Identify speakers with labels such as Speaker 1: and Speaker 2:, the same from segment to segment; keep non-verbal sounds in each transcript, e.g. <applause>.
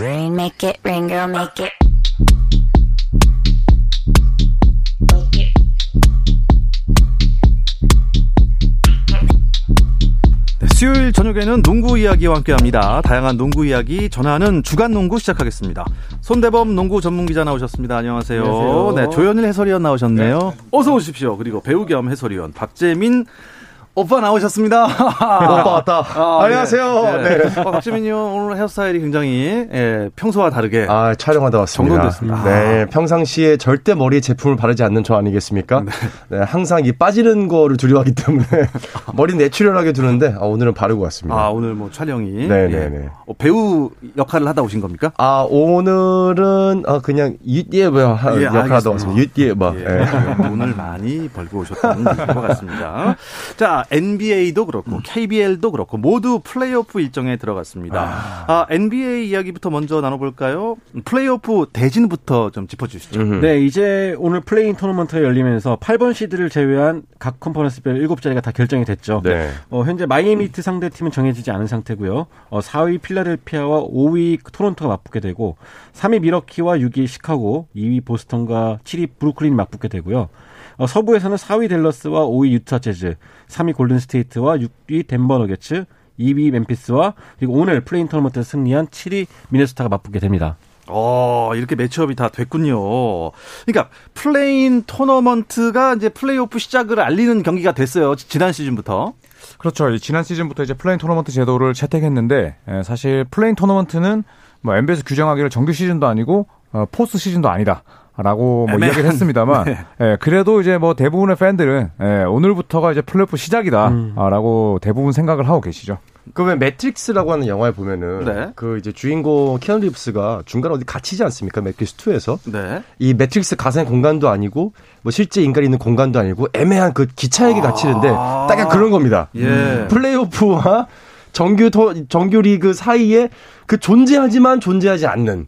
Speaker 1: Rain, make it rain, girl, make it.
Speaker 2: 네, 수요일 저녁에는 농구 이야기와 함께합니다. 다양한 농구 이야기 전하는 주간 농구 시작하겠습니다. 손대범 농구 전문 기자 나오셨습니다. 안녕하세요.
Speaker 3: 안녕하세요.
Speaker 2: 네, 조현일 해설위원 나오셨네요. 어서 오십시오. 그리고 배우 겸 해설위원 박재민 오빠 나오셨습니다. <laughs>
Speaker 3: 오빠 왔다.
Speaker 2: 아,
Speaker 3: 안녕하세요.
Speaker 2: 네.
Speaker 3: 네.
Speaker 2: 어, 형 오늘 헤어스타일이 굉장히 예, 평소와 다르게
Speaker 3: 아, 촬영하다 왔습니다.
Speaker 2: 정돈됐습니다.
Speaker 3: 네, 평상시에 절대 머리에 제품을 바르지 않는 저 아니겠습니까? 네. 항상 이 빠지는 거를 두려워하기 때문에 <laughs> 머리 내추럴하게 두는데 아, 오늘은 바르고 왔습니다.
Speaker 2: 아 오늘 뭐 촬영이
Speaker 3: 네,
Speaker 2: 예.
Speaker 3: 네, 네.
Speaker 2: 어, 배우 역할을 하다 오신 겁니까?
Speaker 3: 아, 오늘은 아, 그냥 윷예뭐
Speaker 2: 예,
Speaker 3: 역할 하다
Speaker 2: 알겠습니다.
Speaker 3: 왔습니다. 윷예뭐.
Speaker 2: 예,
Speaker 3: 예.
Speaker 2: 돈을 많이 벌고 오셨다는 <laughs> 것 같습니다. 자, NBA도 그렇고 KBL도 그렇고 모두 플레이오프 일정에 들어갔습니다. 아, NBA 이야기부터 먼저 나눠볼까요? 플레이오프 대진부터 좀 짚어주시죠.
Speaker 3: 음흠.
Speaker 4: 네, 이제 오늘 play-in 토너먼트가 열리면서 8번 시드를 제외한 각 conference별 7자리가 다 결정이 됐죠.
Speaker 3: 네.
Speaker 4: 어, 현재 마이애미 히트 상대 팀은 정해지지 않은 상태고요. 어, 4위 필라델피아와 5위 토론토가 맞붙게 되고 3위 밀워키와 6위 시카고, 2위 보스턴과 7위 브루클린이 맞붙게 되고요. 어, 서부에서는 4위 댈러스와 5위 유타 재즈, 3위 골든 스테이트와 6위 덴버 너게츠, 2위 멤피스와 그리고 오늘 play-in 토너먼트 승리한 7위 미네소타가 맞붙게 됩니다.
Speaker 2: 어, 이렇게 matchup이 다 됐군요. 그러니까 play-in 토너먼트가 이제 플레이오프 시작을 알리는 경기가 됐어요. 지- 지난 시즌부터.
Speaker 5: 그렇죠. 이 지난 시즌부터 이제 play-in 토너먼트 제도를 채택했는데 에, 사실 play-in 토너먼트는 뭐 NBA에서 규정하기를 정규 시즌도 아니고 어, post 시즌도 아니다. 라고 뭐
Speaker 2: 애매한.
Speaker 5: 이야기를 했습니다만 <laughs>
Speaker 2: 네.
Speaker 5: 예, 그래도 이제 뭐 대부분의 팬들은 예, 오늘부터가 이제 플레이오프 시작이다라고 대부분 생각을 하고 계시죠.
Speaker 3: 그 왜 매트릭스라고 하는 영화에 보면은
Speaker 2: 네.
Speaker 3: 그 이제 주인공 키아누 리브스가 중간에 어디 갇히지 않습니까? 매트릭스 2에서.
Speaker 2: 네.
Speaker 3: 이 매트릭스 가상의 공간도 아니고 뭐 실제 인간이 있는 공간도 아니고 애매한 그 기차역에 갇히는데 딱 약간 그런 겁니다.
Speaker 2: 예.
Speaker 3: 플레이오프와 정규 토, 정규 리그 사이에 그 존재하지만 존재하지 않는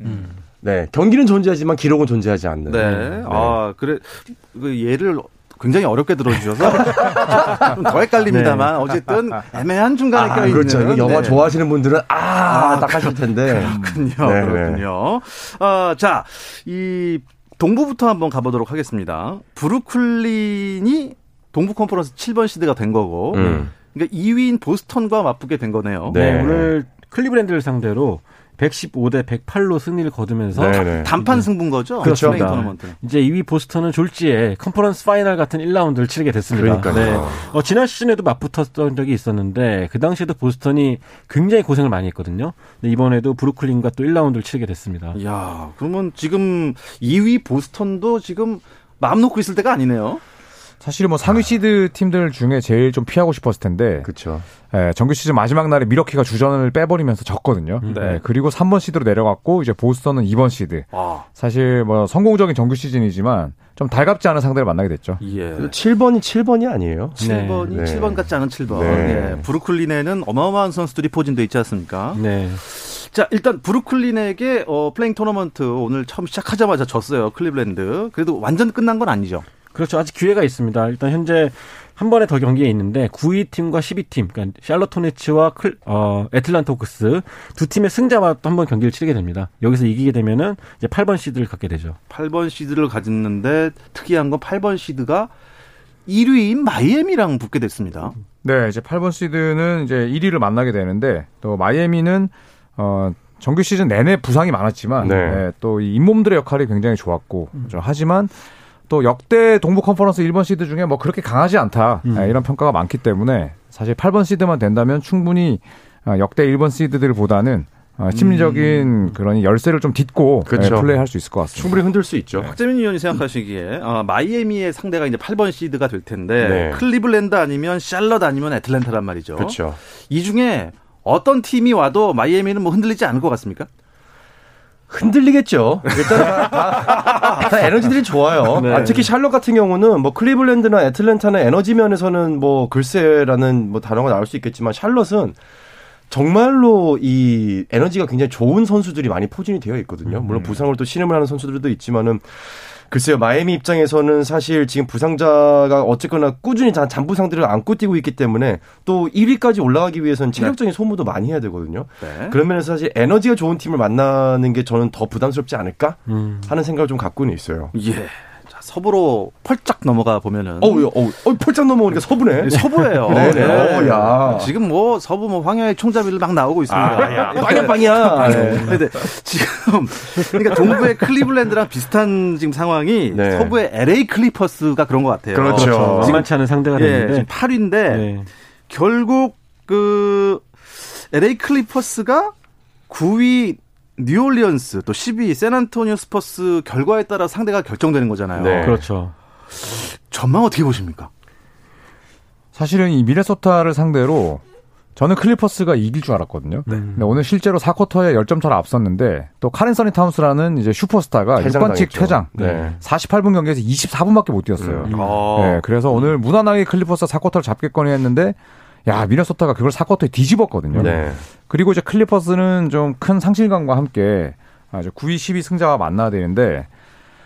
Speaker 3: 네 경기는 존재하지만 기록은 존재하지 않는
Speaker 2: 네. 아, 그래. 그 예를 굉장히 어렵게 들어주셔서 좀 <laughs> 더 헷갈립니다만 어쨌든 애매한 중간에
Speaker 3: 아,
Speaker 2: 껴있는.
Speaker 3: 그렇죠. 영화
Speaker 2: 네.
Speaker 3: 좋아하시는 분들은 아, 딱 하실 텐데.
Speaker 2: 그렇군요.
Speaker 3: 네, 네.
Speaker 2: 그렇군요. 어, 자, 이 동부부터 한번 가보도록 하겠습니다. 브루클린이 동부 컨퍼런스 7번 시드가 된 거고,
Speaker 3: 음.
Speaker 2: 그러니까 2위인 보스턴과 맞붙게 된 거네요.
Speaker 3: 네.
Speaker 4: 네, 오늘 클리브랜드를 상대로 115대 108로 승리를 거두면서
Speaker 3: 네, 네.
Speaker 2: 단판 승부인 거죠?
Speaker 3: 그렇죠.
Speaker 4: 이제 2위 보스턴은 졸지에 conference final 같은 1라운드를 치르게 됐습니다.
Speaker 3: 그러니까요.
Speaker 4: 네. 어, 지난 시즌에도 맞붙었던 적이 있었는데 그 당시에도 보스턴이 굉장히 고생을 많이 했거든요. 근데 이번에도 브루클린과 또 1라운드를 치르게 됐습니다.
Speaker 2: 이야, 그러면 지금 2위 보스턴도 지금 마음 놓고 있을 때가 아니네요.
Speaker 5: 사실 뭐 상위 시드 팀들 중에 제일 좀 피하고 싶었을 텐데
Speaker 3: 그렇죠.
Speaker 5: 예, 정규 시즌 마지막 날에 밀워키가 주전을 빼버리면서 졌거든요.
Speaker 2: 네.
Speaker 5: 예, 그리고 3번 시드로 내려갔고 이제 보스턴은 2번 시드.
Speaker 2: 아,
Speaker 5: 사실 뭐 성공적인 정규 시즌이지만 좀 달갑지 않은 상대를 만나게 됐죠.
Speaker 2: 예.
Speaker 3: 7번이 7번이 아니에요.
Speaker 2: 7번이
Speaker 3: 네.
Speaker 2: 7번 같지 않은 7번.
Speaker 3: 네.
Speaker 2: 예. 브루클린에는 어마어마한 선수들이 포진돼 있지 않습니까?
Speaker 4: 네.
Speaker 2: 자, 일단 브루클린에게 어, play-in 토너먼트 오늘 처음 시작하자마자 졌어요. 클리블랜드. 그래도 완전 끝난 건 아니죠.
Speaker 4: 그렇죠. 아직 기회가 있습니다. 일단 현재 한 번에 더 경기에 있는데 9위 팀과 10위 팀, 그러니까 샬럿 호네츠와 클, 어, 애틀란타 호크스 두 팀의 승자와 또 한 번 경기를 치르게 됩니다. 여기서 이기게 되면은 이제 8번 시드를 갖게 되죠.
Speaker 2: 8번 시드를 가졌는데 특이한 건 8번 시드가 1위인 마이애미랑 붙게 됐습니다.
Speaker 5: 네, 이제 8번 시드는 이제 1위를 만나게 되는데 또 마이애미는 어 정규 시즌 내내 부상이 많았지만
Speaker 3: 네.
Speaker 5: 네, 또 이 잇몸들의 역할이 굉장히 좋았고 저 하지만 또 역대 동부 컨퍼런스 1번 시드 중에 뭐 그렇게 강하지 않다 네, 이런 평가가 많기 때문에 사실 8번 시드만 된다면 충분히 어, 역대 1번 시드들보다는 어, 심리적인 그런 열세를 좀 딛고
Speaker 3: 그렇죠.
Speaker 5: 네, 플레이할 수 있을 것 같습니다.
Speaker 3: 충분히 흔들 수 있죠.
Speaker 2: 박재민 의원이 생각하시기에 어, 마이애미의 상대가 이제 8번 시드가 될 텐데
Speaker 3: 네.
Speaker 2: 클리블랜드 아니면 샬럿 아니면 애틀랜타란 말이죠.
Speaker 3: 그렇죠.
Speaker 2: 이 중에 어떤 팀이 와도 마이애미는 뭐 흔들리지 않을 것 같습니까?
Speaker 3: 흔들리겠죠. 일단 다, 다, 다 에너지들이 좋아요.
Speaker 4: 네.
Speaker 3: 아, 특히 샬럿 같은 경우는 뭐 클리블랜드나 애틀랜타는 에너지 면에서는 뭐 글쎄라는 뭐 단어가 나올 수 있겠지만 샬럿은 정말로 이 에너지가 굉장히 좋은 선수들이 많이 포진이 되어 있거든요.
Speaker 2: 음.
Speaker 3: 물론 부상을 또 신음을 하는 선수들도 있지만은 글쎄요, 마이애미 입장에서는 사실 지금 부상자가 어쨌거나 꾸준히 잔- 잔부상들을 안고 뛰고 있기 때문에 또 1위까지 올라가기 위해서는 체력적인 소모도 많이 해야 되거든요.
Speaker 2: 네.
Speaker 3: 그런 면에서 사실 에너지가 좋은 팀을 만나는 게 저는 더 부담스럽지 않을까
Speaker 4: 음.
Speaker 3: 하는 생각을 좀 갖고는 있어요.
Speaker 2: 예. 자, 서부로 펄쩍 넘어가 보면은
Speaker 3: 어우, 어우, 어우, 펄쩍 넘어오니까 서부네.
Speaker 2: 서부예요.
Speaker 3: 네, 네. 어, 야.
Speaker 2: 지금 뭐 서부 뭐 황야의 총잡이를 막 나오고 있습니다.
Speaker 3: 아, 야, 빵야, 빵야. 네.
Speaker 2: 근데 지금 그러니까 동부의 클리블랜드랑 비슷한 지금 상황이
Speaker 3: 네.
Speaker 2: 서부의 LA 클리퍼스가 그런 것 같아요.
Speaker 3: 그렇죠.
Speaker 4: 그렇죠. 만만치 않은 상대가
Speaker 2: 예,
Speaker 4: 됐는데
Speaker 2: 지금 8위인데
Speaker 4: 네.
Speaker 2: 결국 그 LA 클리퍼스가 9위 뉴올리언스 또 10위 샌안토니오 스퍼스 결과에 따라 상대가 결정되는 거잖아요.
Speaker 3: 네.
Speaker 4: 그렇죠.
Speaker 2: 전망 어떻게 보십니까?
Speaker 5: 사실은 이 미네소타를 상대로 저는 클리퍼스가 이길 줄 알았거든요.
Speaker 2: 네.
Speaker 5: 근데 오늘 실제로 4쿼터에 10점 차로 앞섰는데 또 칼 앤서니 타운스라는 이제 슈퍼스타가
Speaker 3: 퇴장당했죠.
Speaker 5: 6반칙 퇴장.
Speaker 3: 네.
Speaker 5: 48분 경기에서 24분밖에 못 뛰었어요.
Speaker 3: 음.
Speaker 2: 어.
Speaker 5: 네, 그래서 오늘 무난하게 클리퍼스가 4쿼터를 잡겠거니 했는데 야, 미네소타가 그걸 4쿼터에 뒤집었거든요.
Speaker 3: 네.
Speaker 5: 그리고 이제 클리퍼스는 좀 큰 상실감과 함께 아주 9위, 10위 승자와 만나야 되는데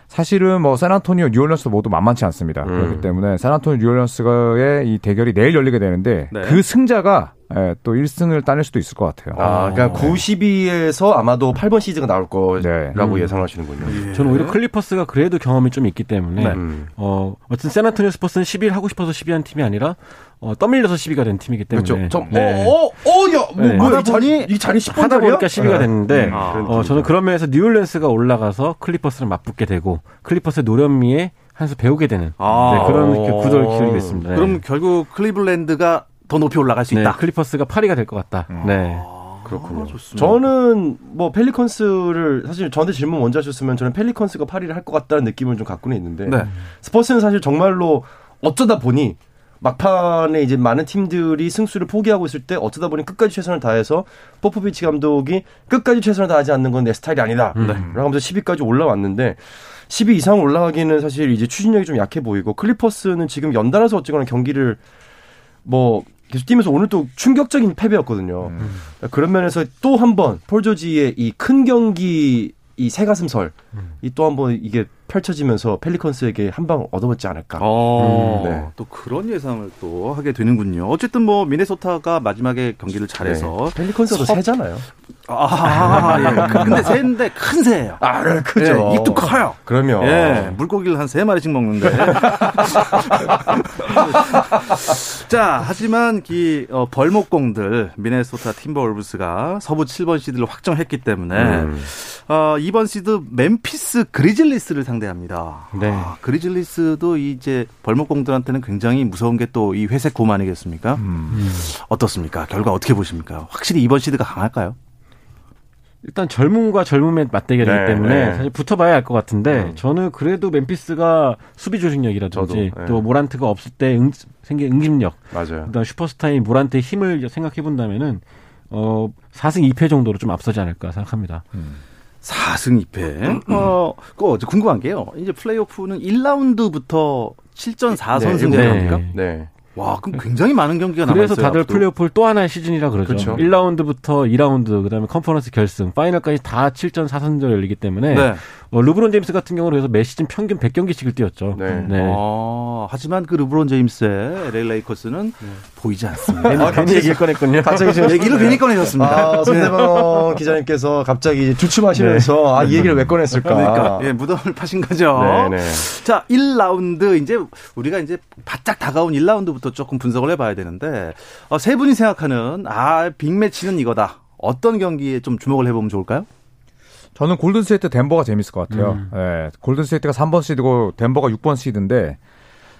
Speaker 5: 사실은 뭐 샌안토니오, 뉴올리언스도 모두 만만치 않습니다.
Speaker 3: 음.
Speaker 5: 그렇기 때문에 샌안토니오, 뉴올리언스의 이 대결이 내일 열리게 되는데
Speaker 2: 네.
Speaker 5: 그 승자가 예, 또 1승을 따낼 수도 있을 것 같아요.
Speaker 3: 아, 그러니까 92에서 아마도 8번 시드가 나올 거라고
Speaker 5: 네.
Speaker 3: 예상하시는군요.
Speaker 4: 저는 오히려 클리퍼스가 그래도 경험이 좀 있기 때문에
Speaker 3: 음.
Speaker 4: 어 어쨌든 샌안토니오 스퍼스는 10위를 하고 싶어서 10위한 팀이 아니라 어, 떠밀려서 10위가 된 팀이기 때문에
Speaker 3: 그렇죠. 저,
Speaker 4: 네.
Speaker 3: 어, 어, 어, 야, 뭐,
Speaker 4: 네.
Speaker 3: 뭐야,
Speaker 2: 하다
Speaker 3: 이 자리, 이 자리 10번
Speaker 4: 하다 보니까
Speaker 3: 자리야?
Speaker 4: 10위가 됐는데
Speaker 2: 아,
Speaker 3: 그런
Speaker 4: 어, 저는
Speaker 3: 느낌이죠.
Speaker 4: 그런 면에서 뉴올리언스가 올라가서 클리퍼스를 맞붙게 되고 클리퍼스의 노련미에 한 수 배우게 되는
Speaker 2: 아.
Speaker 4: 네, 그런
Speaker 3: 어.
Speaker 4: 구도를 그리고 있습니다. 네.
Speaker 2: 그럼 결국 클리블랜드가 더 높이 올라갈 수
Speaker 4: 네,
Speaker 2: 있다.
Speaker 4: 클리퍼스가 8위가 될 것 같다. 네.
Speaker 3: 그렇군요.
Speaker 2: 아, 좋습니다.
Speaker 3: 저는 뭐 펠리컨스를 사실 저한테 질문 먼저 하셨으면 저는 펠리컨스가 8위를 할 것 같다는 느낌을 좀 갖고는 있는데
Speaker 2: 네.
Speaker 3: 스퍼스는 사실 정말로 어쩌다 보니 막판에 이제 많은 팀들이 승수를 포기하고 있을 때 어쩌다 보니 끝까지 최선을 다해서 포포비치 감독이 끝까지 최선을 다하지 않는 건 내 스타일이 아니다.
Speaker 2: 네.
Speaker 3: 라고 하면서 10위까지 올라왔는데 10위 이상 올라가기는 사실 이제 추진력이 좀 약해 보이고 클리퍼스는 지금 연달아서 어쨌거나 경기를 뭐 계속 뛰면서 오늘 또 충격적인 패배였거든요. 그런 면에서 또 한 번 폴 조지의 이 큰 경기 이 새가슴설 이 또 한 번 이게 펼쳐지면서 펠리컨스에게 한 방 얻어먹지 않을까.
Speaker 2: 어,
Speaker 3: 음, 네.
Speaker 2: 또 그런 예상을 또 하게 되는군요. 어쨌든 뭐 미네소타가 마지막에 경기를 잘해서
Speaker 3: 네. 펠리컨스도
Speaker 2: 섭-
Speaker 3: 세잖아요.
Speaker 2: 아, 예. 그- 근데 새인데 큰 새예요.
Speaker 3: 아, 크죠.
Speaker 2: 예, 입도 커요.
Speaker 3: 그러면
Speaker 2: 예, 물고기를 한 세 마리씩 먹는데. <laughs> 자, 하지만 이 어, 벌목공들 미네소타 팀버월브스가 서부 7번 시드를 확정했기 때문에
Speaker 3: 음.
Speaker 2: 어, 2번 시드 멤피스 그리즐리스를 상대합니다.
Speaker 4: 네.
Speaker 2: 아, 그리즐리스도 이제 벌목공들한테는 굉장히 무서운 게 또 이 회색 곰 아니겠습니까?
Speaker 5: 음.
Speaker 2: 어떻습니까? 결과 어떻게 보십니까? 확실히 2번 시드가 강할까요?
Speaker 4: 일단 젊음과 젊음의 맞대결이기
Speaker 3: 네,
Speaker 4: 때문에
Speaker 3: 네.
Speaker 4: 사실 붙어봐야 알것 같은데
Speaker 3: 음.
Speaker 4: 저는 그래도 멤피스가 수비 조직력이라든지
Speaker 3: 저도, 네.
Speaker 4: 또 모란트가 없을 때 응, 생긴 응집력
Speaker 3: 맞아요.
Speaker 4: 그다음 슈퍼스타인 모란트의 힘을 생각해 본다면은 어 4승 2패 정도로 좀 앞서지 않을까 생각합니다.
Speaker 2: 4승 2패. 어, 그 궁금한 게요. 이제 플레이오프는 1라운드부터 7전 4선승
Speaker 3: 네.
Speaker 2: 와, 그럼 굉장히 많은 경기가 남아 있어요.
Speaker 4: 그래서 다들 플레이오프를 또 하나의 시즌이라 그러죠.
Speaker 3: 그렇죠.
Speaker 4: 1라운드부터 2라운드 그다음에 컨퍼런스 결승, 파이널까지 다 7전 4선전 열리기 때문에
Speaker 2: 네.
Speaker 4: 어, 르브론 제임스 같은 경우는 그래서 매 시즌 평균 100경기씩을 뛰었죠.
Speaker 3: 네.
Speaker 2: 어, 하지만 그 르브론 제임스의 LA 레이커스는 보이지 않습니다.
Speaker 4: 괜히, 괜히 얘기를 꺼냈군요.
Speaker 3: 갑자기 지금
Speaker 2: 얘기를 괜히 꺼내셨습니다.
Speaker 3: 아, 손대범 기자님께서 갑자기 주춤하시면서 아, 이 얘기를 왜 꺼냈을까?
Speaker 2: 그러니까 예, 무덤을 파신 거죠.
Speaker 3: 네네.
Speaker 2: 자, 1라운드 이제 우리가 이제 바짝 다가온 1라운드부터 조금 분석을 해봐야 되는데 어, 세 분이 생각하는 아 빅매치는 이거다. 어떤 경기에 좀 주목을 해보면 좋을까요?
Speaker 5: 저는 골든스테이트 덴버가 재밌을 것 같아요.
Speaker 4: 음.
Speaker 5: 예, 골든스테이트가 3번 시드고 덴버가 6번 시드인데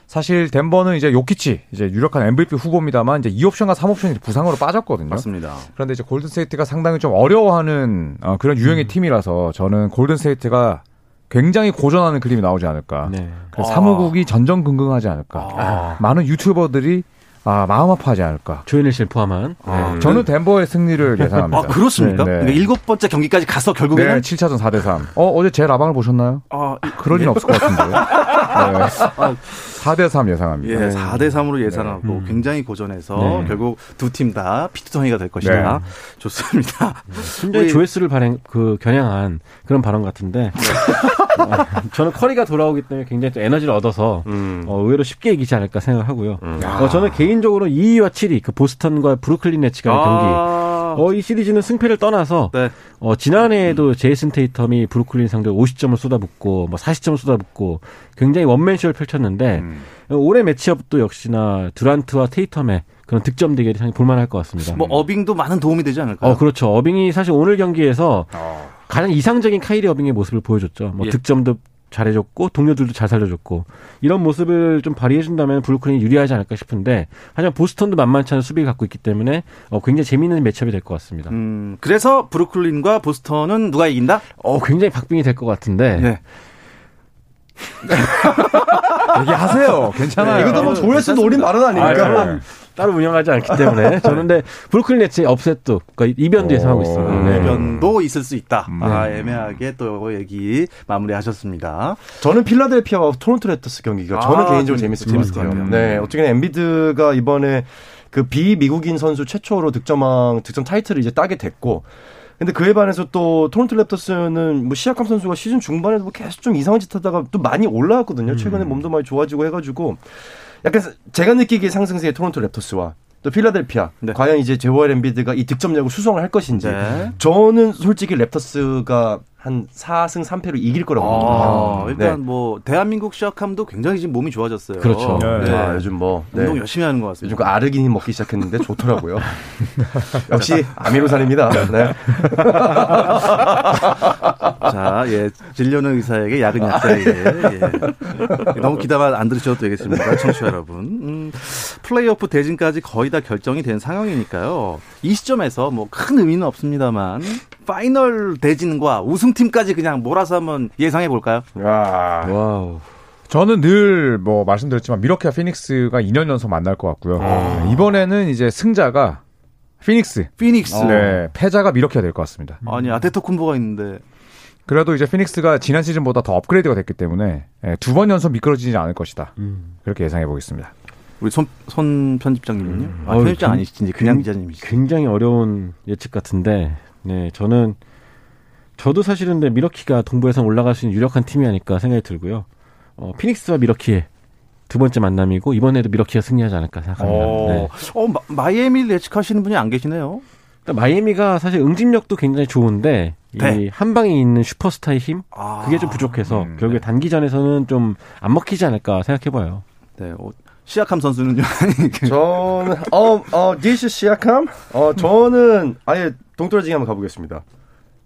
Speaker 5: 사실 덴버는 이제 요키치 이제 유력한 MVP 후보입니다만 이제 2옵션과 3옵션이 부상으로 빠졌거든요.
Speaker 2: 맞습니다.
Speaker 5: 그런데 이제 골든스테이트가 상당히 좀 어려워하는 어, 그런 유형의
Speaker 2: 음.
Speaker 5: 팀이라서 저는 골든스테이트가 굉장히 고전하는 그림이 나오지 않을까.
Speaker 4: 네.
Speaker 5: 그래서
Speaker 2: 아.
Speaker 5: 사무국이 전전긍긍하지 않을까.
Speaker 2: 아.
Speaker 5: 많은 유튜버들이 아, 마음 아파하지 않을까.
Speaker 4: 조현일 씨를 포함한.
Speaker 2: 아,
Speaker 4: 네.
Speaker 5: 저는 덴버의 승리를 예상합니다.
Speaker 2: 아, 그렇습니까?
Speaker 5: 네, 네.
Speaker 2: 그러니까 일곱 번째 경기까지 가서
Speaker 5: 네,
Speaker 2: 결국에는
Speaker 5: 7차전 4대3. 어, 어제 제 라방을 보셨나요?
Speaker 2: 아,
Speaker 5: 그럴 리는 없을 것 같은데. <laughs> 네. 4대 3 예상합니다.
Speaker 2: 예, 4대 3으로 예상하고
Speaker 4: 네. 음.
Speaker 2: 굉장히 고전해서
Speaker 4: 네.
Speaker 2: 결국 두 팀 다 피투성이가 될 것이다. 좋습니다.
Speaker 4: 순전히
Speaker 2: 우리-
Speaker 4: 조회수를 발행 그 겨냥한 그런 발언 같은데 어, <laughs> 저는 커리가 돌아오기 때문에 굉장히 또 에너지를 얻어서
Speaker 3: 음.
Speaker 4: 어, 의외로 쉽게 이기지 않을까 생각을 하고요.
Speaker 3: 음.
Speaker 4: 어, 저는 개인적으로 2위와 7위 그 보스턴과 브루클린 네츠가 경기
Speaker 2: 아,
Speaker 4: 어, 이 시리즈는 승패를 떠나서
Speaker 2: 네.
Speaker 4: 어, 지난해에도 제이슨 테이텀이 브루클린 상대로 50점을 쏟아붓고 뭐 40점을 쏟아붓고 굉장히 원맨쇼를 펼쳤는데
Speaker 2: 음.
Speaker 4: 어, 올해 매치업도 역시나 듀란트와 테이텀의 그런 득점 대결이 상당히 볼만할 것 같습니다.
Speaker 2: 뭐 어빙도 많은 도움이 되지 않을까요?
Speaker 4: 어, 그렇죠. 어빙이 사실 오늘 경기에서
Speaker 2: 어.
Speaker 4: 가장 이상적인 카이리 어빙의 모습을 보여줬죠. 뭐
Speaker 2: 예.
Speaker 4: 득점도 잘해줬고 동료들도 잘 살려줬고 이런 모습을 좀 발휘해준다면 브루클린이 유리하지 않을까 싶은데 하지만 보스턴도 만만치 않은 수비를 갖고 있기 때문에 어, 굉장히 재미있는 matchup이 될 것 같습니다.
Speaker 2: 음, 그래서 브루클린과 보스턴은 누가 이긴다?
Speaker 4: 어, 굉장히 박빙이 될 것 같은데
Speaker 2: 네. <laughs>
Speaker 5: 얘기하세요. 괜찮아요.
Speaker 3: 이것도 뭐 조회수 노린 발언
Speaker 4: 아,
Speaker 3: 아닙니까?
Speaker 4: 저는 따로 운영하지 않기 때문에 <laughs> 저는 근데 브루클린 네츠의 upset도 그러니까 이변도
Speaker 5: 오.
Speaker 4: 예상하고 있습니다.
Speaker 2: 음,
Speaker 4: 네.
Speaker 2: 이변도 있을 수 있다.
Speaker 5: 음.
Speaker 2: 아, 애매하게 또 얘기 마무리하셨습니다.
Speaker 3: 저는 필라델피아와 토론토 랩터스 경기가 저는
Speaker 2: 아,
Speaker 3: 개인적으로
Speaker 2: 좀
Speaker 3: 재밌을 것
Speaker 2: 재밌을 것
Speaker 3: 같아요.
Speaker 2: 같아요.
Speaker 3: 네, 어떻게든 엠비드가 이번에 그 비미국인 선수 최초로 득점왕 득점 타이틀을 이제 따게 됐고 근데 그에 반해서 또 토론토 랩터스는 뭐 시아캄 선수가 시즌 중반에도 뭐 계속 좀 이상한 짓 하다가 또 많이 올라왔거든요. 최근에 몸도 많이 좋아지고 해가지고 약간 제가 느끼기에 상승세의 토론토 랩터스와 또 필라델피아
Speaker 2: 네.
Speaker 3: 과연 이제 조엘 엠비드가 이 득점력을 수성을 할 것인지
Speaker 2: 네.
Speaker 3: 저는 솔직히 랩터스가 한 4승 3패로 이길 거라고
Speaker 2: 아. 일단
Speaker 3: 네.
Speaker 2: 뭐 대한민국 시작함도 굉장히 지금 몸이 좋아졌어요.
Speaker 4: 그렇죠.
Speaker 2: 네.
Speaker 3: 아, 요즘 뭐 네.
Speaker 2: 운동 열심히 하는 것
Speaker 3: 요즘
Speaker 2: 같습니다.
Speaker 3: 그 아르기닌 먹기 시작했는데 좋더라고요. <laughs> 역시 아미노산입니다. 네. <laughs>
Speaker 2: 자, 예, 진료는 의사에게 약은 약자에게. 예. 너무 기다만 안 들으셔도 되겠습니다, 청취자 여러분. 음, 플레이오프 대진까지 거의 다 결정이 된 상황이니까요. 이 시점에서 뭐 큰 의미는 없습니다만 파이널 대진과 우승팀까지 그냥 몰아서 한번 예상해 볼까요?
Speaker 3: 와.
Speaker 4: 와우.
Speaker 5: 저는 늘 뭐 말씀드렸지만 밀워키와 피닉스가 2년 연속 만날 것 같고요. 네, 이번에는 이제 승자가 피닉스,
Speaker 2: 피닉스.
Speaker 5: 네, 패자가 밀워키가 될 것 같습니다.
Speaker 2: 아니 아테토쿤보가 있는데
Speaker 5: 그래도 이제 피닉스가 지난 시즌보다 더 업그레이드가 됐기 때문에 예, 두번 연속 미끄러지지 않을 것이다.
Speaker 4: 음.
Speaker 5: 그렇게 예상해 보겠습니다.
Speaker 2: 우리 손, 손 편집장님은요? 아,
Speaker 4: 어우,
Speaker 2: 편집장
Speaker 4: 굉-
Speaker 2: 아니시지 그냥
Speaker 4: 굉-
Speaker 2: 기자님이시죠.
Speaker 4: 굉장히 어려운 예측 같은데, 네, 저는, 저도 사실은 근데 미러키가 동부에서 올라갈 수 있는 유력한 팀이 아닐까 생각이 들고요. 어, 피닉스와 미러키의 두 번째 만남이고, 이번에도 미러키가 승리하지 않을까 생각합니다.
Speaker 2: 어,
Speaker 4: 네.
Speaker 2: 어 마, 마이애미를 예측하시는 분이 안 계시네요.
Speaker 4: 마이애미가 사실 응집력도 굉장히 좋은데,
Speaker 2: 네.
Speaker 4: 이한 방에 있는 슈퍼스타의 힘?
Speaker 2: 아,
Speaker 4: 그게 좀 부족해서,
Speaker 5: 음,
Speaker 4: 결국에 단기전에서는 좀 안 먹히지 않을까 생각해봐요.
Speaker 2: 네, 어, 시아캄 선수는요. <laughs>
Speaker 3: 저는 어, 어, 디시 시아캄? 어, 저는 아예 동떨어지게 한번 가보겠습니다.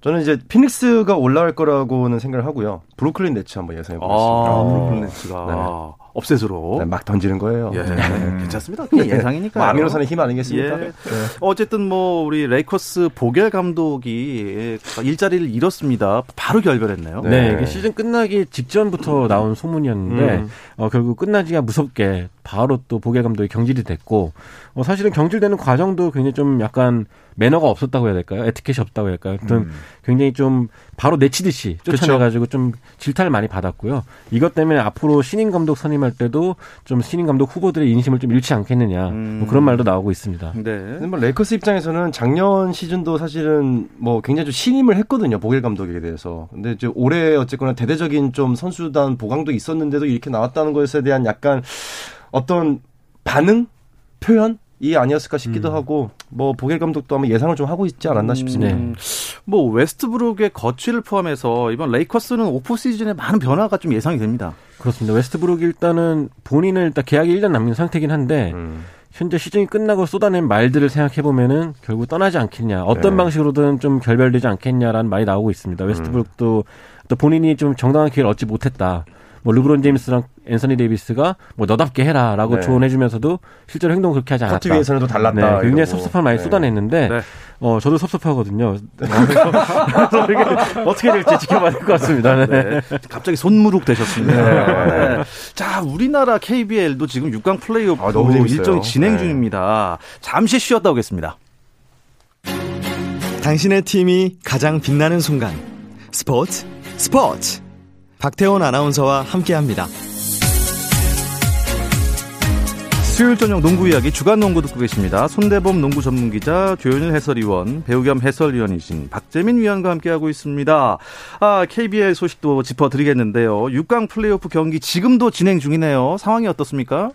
Speaker 3: 저는 이제 피닉스가 올라갈 거라고는 생각을 하고요. 브루클린 네츠 한번 예상해
Speaker 2: 아,
Speaker 3: 보겠습니다.
Speaker 2: 브루클린 네츠가 upset으로.
Speaker 3: 네, 막 던지는 거예요.
Speaker 2: 예,
Speaker 3: 네.
Speaker 2: 괜찮습니다. 그냥 예상이니까.
Speaker 3: 뭐 아미노산의 힘 아니겠습니까?
Speaker 2: 예. 어쨌든 뭐 우리 레이커스 보겔 감독이 일자리를 잃었습니다. 바로 결별했네요.
Speaker 3: 네.
Speaker 4: 네, 이게 시즌 끝나기 직전부터 나온 소문이었는데
Speaker 3: 음.
Speaker 4: 어, 결국 끝나기가 무섭게 바로 또 보겔 감독이 경질이 됐고 어, 사실은 경질되는 과정도 굉장히 좀 약간 매너가 없었다고 해야 될까요? 에티켓이 없다고 해야 될까요? 아무튼
Speaker 5: 음.
Speaker 4: 굉장히 좀 바로 내치듯이 쫓아내가지고 좀 질타를 많이 받았고요. 이것 때문에 앞으로 신인 감독 선임 할 때도 좀 신인 감독 후보들의 인심을 좀 잃지 않겠느냐
Speaker 2: 음.
Speaker 4: 뭐 그런 말도 나오고 있습니다.
Speaker 2: 네.
Speaker 3: 근데 뭐 레이커스 입장에서는 작년 시즌도 사실은 뭐 굉장히 좀 신임을 했거든요 보겔 감독에 대해서. 근데 이제 올해 어쨌거나 대대적인 좀 선수단 보강도 있었는데도 이렇게 나왔다는 것에 대한 약간 어떤 반응 표현이 아니었을까 싶기도 하고 뭐 보겔 감독도 아마 예상을 좀 하고 있지 않았나 싶습니다.
Speaker 2: 음, 뭐 웨스트브룩의 거취를 포함해서 이번 레이커스는 off season에 많은 변화가 좀 예상이 됩니다.
Speaker 4: 그렇습니다. 웨스트브룩이 일단은 본인은 일단 계약이 1년 남긴 상태긴 한데
Speaker 3: 음.
Speaker 4: 현재 시즌이 끝나고 쏟아낸 말들을 생각해 보면은 결국 떠나지 않겠냐, 어떤
Speaker 3: 네.
Speaker 4: 방식으로든 좀 결별되지 않겠냐라는 말이 나오고 있습니다. 웨스트브룩도 또 본인이 좀 정당한 기회를 얻지 못했다. 뭐 르브론 제임스랑 앤서니 데이비스가 뭐 너답게 해라라고
Speaker 3: 네.
Speaker 4: 조언해주면서 실제로 행동 을 그렇게 하지 않았다.
Speaker 3: 커트 위에서는 또 달랐다.
Speaker 4: 네, 굉장히
Speaker 3: 이러고.
Speaker 4: 섭섭함 많이
Speaker 3: 네.
Speaker 4: 쏟아냈는데
Speaker 2: 네.
Speaker 4: 어 저도 섭섭하거든요. 그래서 <laughs> 이게 어떻게 될지 지켜봐야 될 것 같습니다. 네.
Speaker 2: 네. 갑자기 손무룩 되셨습니다. 네. 자, 우리나라 KBL도 지금 6강 플레이오프
Speaker 3: 아.
Speaker 2: 일정이 진행
Speaker 3: 네.
Speaker 2: 중입니다. 잠시 쉬었다 오겠습니다.
Speaker 6: 당신의 팀이 가장 빛나는 순간 스포츠 스포츠 박태원 아나운서와 함께합니다.
Speaker 2: 수요일 저녁 농구 이야기 주간 농구 듣고 계십니다. 손대범 농구 전문 기자, 조현일 해설위원, 배우 겸 해설위원이신 박재민 위원과 함께하고 있습니다. 아, KBL 소식도 짚어드리겠는데요. 6강 플레이오프 경기 지금도 진행 중이네요. 상황이 어떻습니까?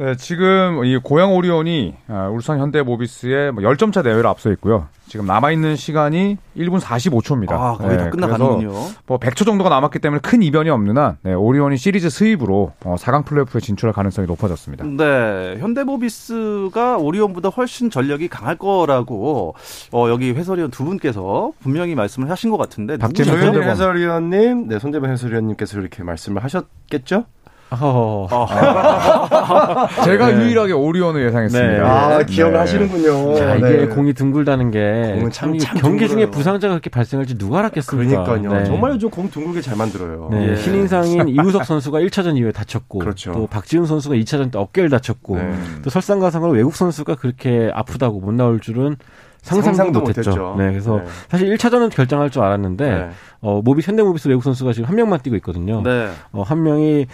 Speaker 5: 네, 지금 이 고양 오리온이 아, 울산 현대모비스의 뭐 10점 차 내외로 앞서 있고요. 지금 남아 있는 시간이 1분 45초입니다.
Speaker 2: 아, 거의 다 끝나가는군요.
Speaker 5: 뭐 100초 정도가 남았기 때문에 큰 이변이 없는 한 네, 오리온이 시리즈 수입으로 어, 4강 플레이오프에 진출할 가능성이 높아졌습니다.
Speaker 2: 네, 현대모비스가 오리온보다 훨씬 전력이 강할 거라고 어, 여기 해설위원 두 분께서 분명히 말씀을 하신 것 같은데
Speaker 5: 박재민.
Speaker 3: 해설위원님, 네, 손대범 해설위원님께서 이렇게 말씀을 하셨겠죠?
Speaker 4: 어, <laughs>
Speaker 5: 제가
Speaker 4: 네.
Speaker 5: 유일하게 오리온을 예상했습니다.
Speaker 4: 네.
Speaker 3: 아, 기억을
Speaker 5: 네.
Speaker 3: 하시는군요.
Speaker 4: 자, 이게
Speaker 3: 네.
Speaker 4: 공이 둥글다는 게
Speaker 3: 공은
Speaker 4: 참,
Speaker 3: 참-
Speaker 4: 경기 중에
Speaker 3: 둥글어요.
Speaker 4: 부상자가 그렇게 발생할지 누가 알았겠습니까?
Speaker 3: 그러니까요.
Speaker 4: 네.
Speaker 3: 정말 요즘 공 둥글게 잘 만들어요.
Speaker 4: 네,
Speaker 3: 예.
Speaker 4: 신인상인 이우석 선수가 1차전 이후에 다쳤고
Speaker 3: 그렇죠.
Speaker 4: 또 박지훈 선수가 2차전 때 어깨를 다쳤고
Speaker 3: 네.
Speaker 4: 또 설상가상으로 외국 선수가 그렇게 아프다고 못 나올 줄은 상상도,
Speaker 3: 상상도
Speaker 4: 못했죠.
Speaker 3: 못했죠.
Speaker 4: 네, 그래서
Speaker 3: 네.
Speaker 4: 사실 1차전은 결정할 줄 알았는데
Speaker 3: 네.
Speaker 4: 어, 모비 현대모비스 외국 선수가 지금 한 명만 뛰고 있거든요.
Speaker 2: 네.
Speaker 4: 어, 한 명이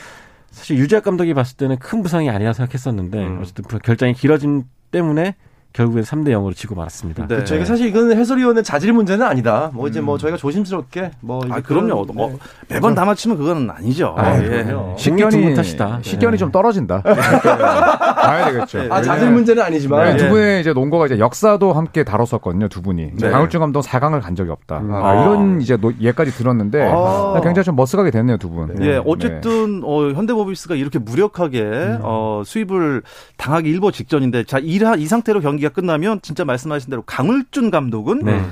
Speaker 4: 사실 유재학 감독이 봤을 때는 큰 부상이 아니라 생각했었는데
Speaker 3: 음.
Speaker 4: 어쨌든 그 결장이 길어진 때문에 결국엔 3대 0으로 지고 말았습니다.
Speaker 2: 네.
Speaker 3: 저희가 사실 이건 해설위원의 자질 문제는 아니다. 뭐 이제 뭐 저희가 조심스럽게 뭐
Speaker 2: 아, 그럼요.
Speaker 3: 그런,
Speaker 2: 어,
Speaker 3: 네.
Speaker 2: 매번 다 맞히면 그거는 아니죠.
Speaker 3: 아,
Speaker 2: 예.
Speaker 3: 그럼요.
Speaker 4: 식견이 두분 탓이다.
Speaker 5: 식견이
Speaker 4: 네.
Speaker 5: 좀 떨어진다. 봐야 되겠죠.
Speaker 2: 네.
Speaker 3: 아 자질 문제는 아니지만
Speaker 5: 네, 두 분의 이제 농구가 이제 역사도 함께 다뤘었거든요, 두 분이. 이제
Speaker 2: 네.
Speaker 5: 강울준 감독 4강을 간 적이 없다.
Speaker 3: 음.
Speaker 5: 아,
Speaker 2: 아.
Speaker 5: 이런 이제 노- 얘까지 들었는데
Speaker 2: 아.
Speaker 5: 굉장히 좀 머쓱하게 됐네요, 두 분.
Speaker 2: 예, 어쨌든 어, 현대모비스가 이렇게 무력하게 어, 수입을 당하기 일보 직전인데 자, 이, 이 상태로 경기가 끝나면 진짜 말씀하신 대로 강을준 감독은
Speaker 4: 네.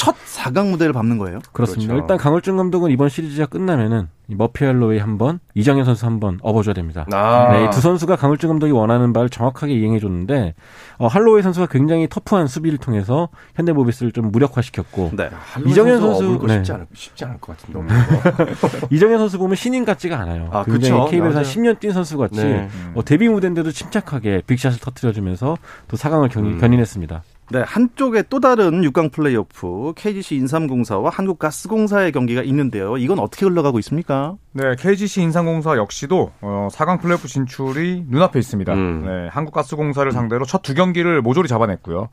Speaker 2: 첫 4강 무대를 밟는 거예요.
Speaker 4: 그렇습니다.
Speaker 3: 그렇죠.
Speaker 4: 일단 강을준 감독은 이번 시리즈가 끝나면은 이 머피 할로웨이 한 번, 이정현 선수 한 번 업어줘야 됩니다.
Speaker 3: 아.
Speaker 4: 네, 이두 선수가 강을준 감독이 원하는 바를 정확하게 이행해줬는데 어, 할로웨이 선수가 굉장히 터프한 수비를 통해서 현대모비스를 좀 무력화시켰고
Speaker 2: 네.
Speaker 4: 이정현
Speaker 3: 선수
Speaker 4: 네.
Speaker 3: 쉽지 않을 쉽지 않을 것 같은데. 거. <laughs>
Speaker 4: 이정현 선수 보면 신인 같지가 않아요.
Speaker 3: 아,
Speaker 4: 굉장히
Speaker 3: 그쵸.
Speaker 4: KBL 한
Speaker 3: 맞아요.
Speaker 4: 10년 뛴 선수 같이
Speaker 3: 네.
Speaker 4: 어, 데뷔 무대인데도 침착하게 big shot을 터트려주면서 또 4강을 경,
Speaker 3: 음.
Speaker 4: 견인했습니다.
Speaker 2: 네, 한쪽에 또 다른 6강 플레이오프 KGC 인삼공사와 한국가스공사의 경기가 있는데요. 이건 어떻게 흘러가고 있습니까?
Speaker 5: 네, KGC 인삼공사 역시도 어, 4강 플레이오프 진출이 눈앞에 있습니다.
Speaker 3: 음.
Speaker 5: 네, 한국가스공사를 상대로 첫 두 경기를 모조리 잡아냈고요.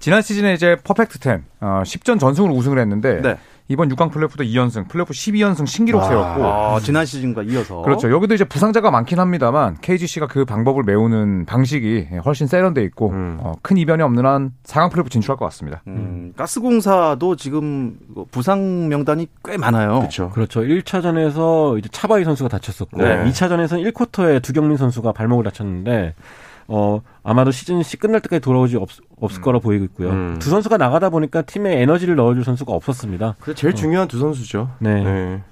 Speaker 5: 지난 시즌에 이제 perfect 10, 어, 10전 전승으로 우승을 했는데
Speaker 2: 네.
Speaker 5: 이번 6강 플레이오프도 2연승, 플레이오프 12연승 신기록 세웠고
Speaker 2: 아, 지난 시즌과 이어서
Speaker 5: 그렇죠. 여기도 이제 부상자가 많긴 합니다만 KGC가 그 공백을 메우는 방식이 훨씬 세련돼 있고
Speaker 3: 음.
Speaker 5: 어, 큰 이변이 없는 한 4강 플레이오프 진출할 것 같습니다.
Speaker 2: 음, 가스공사도 지금 부상 명단이 꽤 많아요.
Speaker 3: 그렇죠.
Speaker 4: 그렇죠. 1차전에서 이제 차바이 선수가 다쳤었고
Speaker 3: 네.
Speaker 4: 2차전에서는 1쿼터에 두경민 선수가 발목을 다쳤는데 어 아마도 시즌 시 끝날 때까지 돌아오지 없, 없을 거라 보이고 있고요.
Speaker 3: 음.
Speaker 4: 두 선수가 나가다 보니까 팀에 에너지를 넣어줄 선수가 없었습니다.
Speaker 3: 그 제일 중요한 두 선수죠.
Speaker 4: 네.
Speaker 3: 네.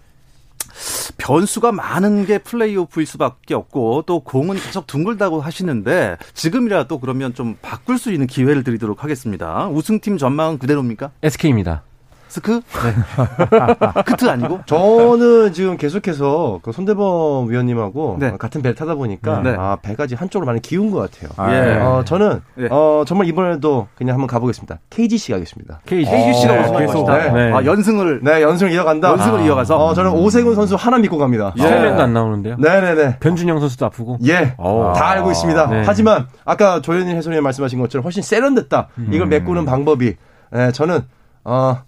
Speaker 2: 변수가 많은 게 플레이오프일 수밖에 없고 또 공은 계속 둥글다고 하시는데 지금이라도 그러면 좀 바꿀 수 있는 기회를 드리도록 하겠습니다. 우승팀 전망은 그대로입니까?
Speaker 4: SK입니다.
Speaker 2: 스크? <laughs> 크트 아니고?
Speaker 3: 저는 지금 계속해서 그 손대범 위원님하고
Speaker 2: 네.
Speaker 3: 같은 배를 타다 보니까
Speaker 2: 네.
Speaker 3: 아 배가 지금 한쪽으로 많이 기운 것 같아요.
Speaker 5: 아,
Speaker 2: 예.
Speaker 5: 네.
Speaker 3: 어, 저는
Speaker 2: 예.
Speaker 3: 어, 정말 이번에도 그냥 한번 가보겠습니다. KGC 가겠습니다.
Speaker 4: KG.
Speaker 2: KGC가
Speaker 3: 네,
Speaker 2: 우승할
Speaker 3: 계속,
Speaker 2: 것이다.
Speaker 3: 네.
Speaker 2: 아, 연승을
Speaker 3: 네, 연승을 이어간다.
Speaker 2: 연승을
Speaker 3: 아.
Speaker 2: 이어가서
Speaker 3: 어, 저는 오세근 선수 하나 믿고 갑니다.
Speaker 2: 예.
Speaker 4: 스텔맨도 안 나오는데요.
Speaker 3: 네네네.
Speaker 4: 변준영 선수도 아프고.
Speaker 3: 예.
Speaker 4: 어.
Speaker 3: 다 알고 있습니다.
Speaker 4: 네.
Speaker 3: 하지만 아까 조현일 해설위원 말씀하신 것처럼 훨씬 세련됐다. 이걸 메꾸는 방법이 예, 저는 어,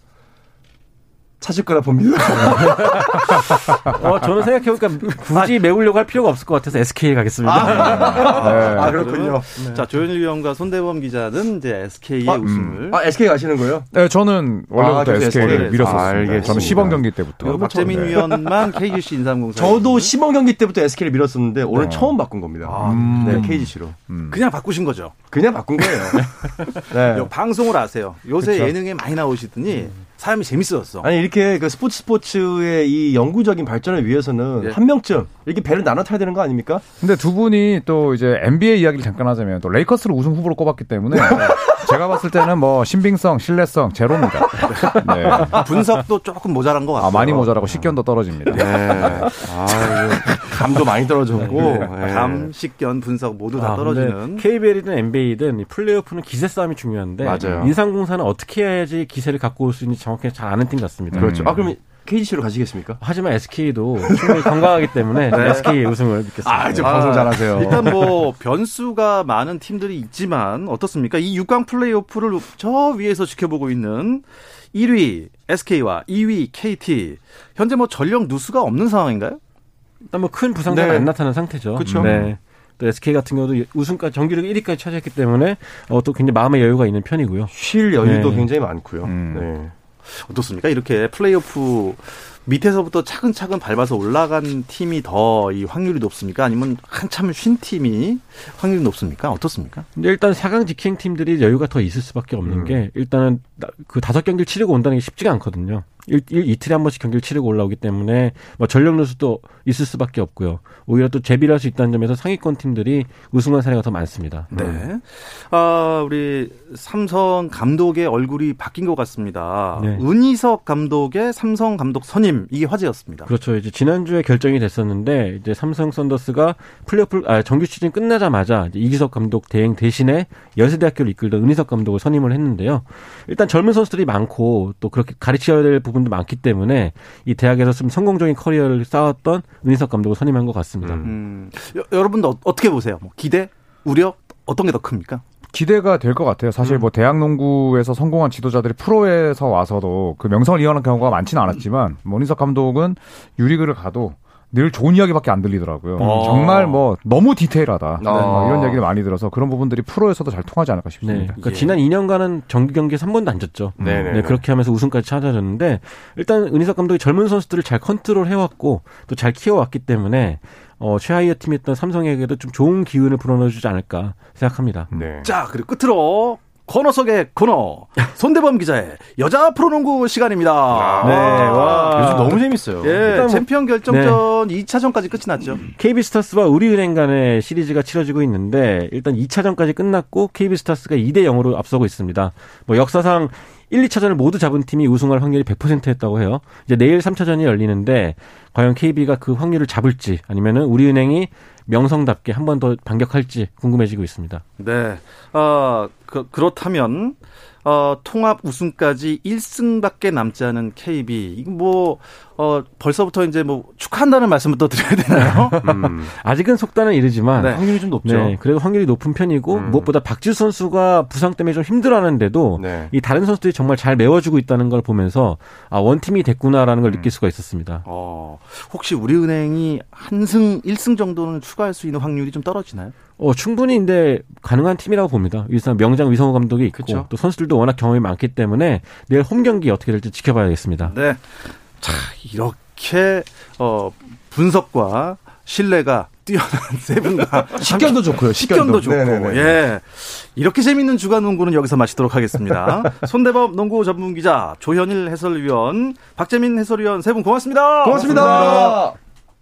Speaker 3: 찾을 거라 봅니다. <laughs>
Speaker 4: 어, 저는 생각해보니까 굳이 메우려고 할 필요가 없을 것 같아서 SK에 가겠습니다.
Speaker 5: 네.
Speaker 3: 아, 그렇군요.
Speaker 2: 자, 조현일 위원과 손대범 기자는 이제 SK의
Speaker 3: 아,
Speaker 2: 우승을
Speaker 3: 아, SK 가시는 거예요?
Speaker 5: 네, 저는 원래부터
Speaker 3: 아,
Speaker 5: SK를
Speaker 3: SK.
Speaker 5: 밀었었습니다.
Speaker 3: 알겠습니다.
Speaker 5: 저는 시범 경기 때부터.
Speaker 2: 그리고 박재민
Speaker 3: 네.
Speaker 2: 위원만 KGC 인삼공사. <laughs>
Speaker 3: 저도 시범 경기 때부터 SK를 밀었었는데 오늘 처음 바꾼 겁니다.
Speaker 2: 아,
Speaker 3: 네, KGC로.
Speaker 2: 그냥 바꾸신 거죠.
Speaker 3: 그냥 바꾼 거예요. <laughs> 네.
Speaker 2: 요 방송을 아세요. 요새
Speaker 3: 그쵸.
Speaker 2: 예능에 많이 나오시더니 사람이 재밌어졌어.
Speaker 3: 아니 이렇게 그 스포츠 스포츠의 이 영구적인 발전을 위해서는
Speaker 2: 예.
Speaker 3: 한 명쯤 이렇게 배를 나눠 타야 되는 거 아닙니까?
Speaker 5: 근데 두 분이 또 이제 NBA 이야기를 잠깐 하자면 또 레이커스를 우승 후보로 꼽았기 때문에 <laughs> 제가 봤을 때는 뭐 신빙성, 신뢰성 제로입니다. <laughs> 네.
Speaker 2: 분석도 조금 모자란 것 같아요.
Speaker 5: 아, 많이 모자라고 식견도 떨어집니다.
Speaker 3: 네. 아, 감도 많이 떨어졌고. 네.
Speaker 2: 감, 식견, 분석 모두 다
Speaker 4: 아,
Speaker 2: 떨어지는.
Speaker 4: KBL이든 NBA든 이 플레이오프는 기세 싸움이 중요한데
Speaker 3: 맞아요.
Speaker 4: 인상공사는 어떻게 해야지 기세를 갖고 올 수 있는지 정확히 잘 아는 팀 같습니다.
Speaker 3: 그렇죠. 아, 그럼 KGC로 가시겠습니까?
Speaker 4: 하지만 SK도 충분히 건강하기 때문에 <laughs>
Speaker 2: 네.
Speaker 4: SK의 우승을 믿겠습니다.
Speaker 3: 아, 이제 방송 잘하세요.
Speaker 2: 일단 뭐 변수가 많은 팀들이 있지만 어떻습니까? 이 6강 플레이오프를 저 위에서 지켜보고 있는 1위 SK와 2위 KT 현재 뭐 전력 누수가 없는 상황인가요?
Speaker 4: 일단 뭐 큰 부상자는
Speaker 3: 네.
Speaker 4: 안 나타난 상태죠.
Speaker 3: 그쵸.
Speaker 4: 네. 또 SK 같은 경우도 우승까지 정규리그 1위까지 차지했기 때문에 어, 또 굉장히 마음의 여유가 있는 편이고요.
Speaker 3: 쉴 여유도
Speaker 4: 네.
Speaker 3: 굉장히 많고요.
Speaker 5: 음.
Speaker 3: 네.
Speaker 2: 어떻습니까? 이렇게 플레이오프 밑에서부터 차근차근 밟아서 올라간 팀이 더 이 확률이 높습니까? 아니면 한참 쉰 팀이 확률이 높습니까? 어떻습니까?
Speaker 4: 근데 일단 4강 직행 팀들이 여유가 더 있을 수밖에 없는
Speaker 3: 음.
Speaker 4: 게 일단은 나- 그 다섯 경기를 치르고 온다는 게 쉽지가 않거든요. 일, 일, 이틀에 한 번씩 경기를 치르고 올라오기 때문에 뭐 전력 누수도 있을 수밖에 없고요. 오히려 또 재비를 할 수 있다는 점에서 상위권 팀들이 우승한 사례가 더 많습니다.
Speaker 2: 네. 아, 우리 삼성 감독의 얼굴이 바뀐 것 같습니다.
Speaker 4: 네.
Speaker 2: 은희석 감독의 삼성 감독 선임 이게 화제였습니다.
Speaker 4: 그렇죠. 이제 지난주에 결정이 됐었는데 이제 삼성 썬더스가 플레이오프 아 정규 시즌 끝나자마자 이기석 감독 대행 대신에 연세대학교를 이끌던 은희석 감독을 선임을 했는데요. 일단 젊은 선수들이 많고 또 그렇게 가르쳐야 될 부분도 많기 때문에 이 대학에서 좀 성공적인 커리어를 쌓았던 은희석 감독을 선임한 것 같습니다.
Speaker 3: 음.
Speaker 2: 음, 여, 여러분도 어- 어떻게 보세요? 뭐 기대, 우려 어떤 게 더 큽니까?
Speaker 5: 기대가 될 것 같아요. 사실 뭐 대학 농구에서 성공한 지도자들이 프로에서 와서도 그 명성을 이어가는 경우가 많지는 않았지만 모니석 감독은 유리그를 가도 늘 좋은 이야기밖에 안 들리더라고요.
Speaker 2: 어.
Speaker 5: 정말 뭐 너무 디테일하다
Speaker 3: 아.
Speaker 5: 뭐 이런 얘기를 많이 들어서 그런 부분들이 프로에서도 잘 통하지 않을까
Speaker 4: 네.
Speaker 5: 싶습니다.
Speaker 4: 그러니까
Speaker 2: 예.
Speaker 4: 지난 2년간은 정규 경기에서 한 번도 안 졌죠.
Speaker 3: 네네.
Speaker 4: 네, 그렇게 하면서 우승까지 차지했는데 일단 은희석 감독이 젊은 선수들을 잘 컨트롤 해왔고 또 잘 키워왔기 때문에 어, 최하위의 팀이었던 삼성에게도 좀 좋은 기운을 불어넣어주지 않을까 생각합니다.
Speaker 3: 네.
Speaker 2: 자, 그리고 끝으로 코너 속의 코너 <laughs> 손대범 기자의 여자 프로농구 시간입니다.
Speaker 3: 네,
Speaker 2: 와.
Speaker 3: 요즘 너무 재밌어요.
Speaker 2: 예,
Speaker 4: 일단 뭐-
Speaker 2: 챔피언 결정전 2차전까지 끝이 났죠.
Speaker 4: KB스타스와 우리은행 간의 시리즈가 치러지고 있는데 일단 2차전까지 끝났고 KB스타스가 2대 0으로 앞서고 있습니다. 뭐 역사상 1, 2차전을 모두 잡은 팀이 우승할 확률이 100%였다고 해요. 이제 내일 3차전이 열리는데 과연 KB가 그 확률을 잡을지 아니면은 우리은행이 명성답게 한 번 더 반격할지 궁금해지고 있습니다.
Speaker 2: 네. 어, 그, 그렇다면, 어, 통합 우승까지 1승밖에 남지 않은 KB. 뭐, 어, 벌써부터 이제 뭐 축하한다는 말씀을 또 드려야 되나요? <laughs>
Speaker 3: 음.
Speaker 4: 아직은 속단은 이르지만
Speaker 2: 네.
Speaker 3: 확률이 좀 높죠.
Speaker 4: 네, 그래도 확률이 높은 편이고
Speaker 3: 음.
Speaker 4: 무엇보다 박지수 선수가 부상 때문에 좀 힘들어하는데도
Speaker 3: 네.
Speaker 4: 이 다른 선수들이 정말 잘 메워주고 있다는 걸 보면서 아 원팀이 됐구나라는 걸 느낄 수가 있었습니다.
Speaker 2: 어, 혹시 우리은행이 한승, 1승 정도는 추가할 수 있는 확률이 좀 떨어지나요?
Speaker 4: 어 충분히 근데 가능한 팀이라고 봅니다. 일단 명장 위성호 감독이 있고
Speaker 3: 그쵸.
Speaker 4: 또 선수들도 워낙 경험이 많기 때문에 내일 홈 경기 어떻게 될지 지켜봐야겠습니다.
Speaker 2: 네. 자, 이렇게, 어, 분석과 신뢰가 뛰어난 <laughs> 세 분과 <laughs>
Speaker 3: 식견도 좋고요.
Speaker 2: 식견도 좋고,
Speaker 3: 네네네.
Speaker 2: 예. 이렇게 재밌는 주간 농구는 여기서 마치도록 하겠습니다. <laughs> 손대범 농구 전문 기자, 조현일 해설위원, 박재민 해설위원 세 분 고맙습니다.
Speaker 3: 고맙습니다.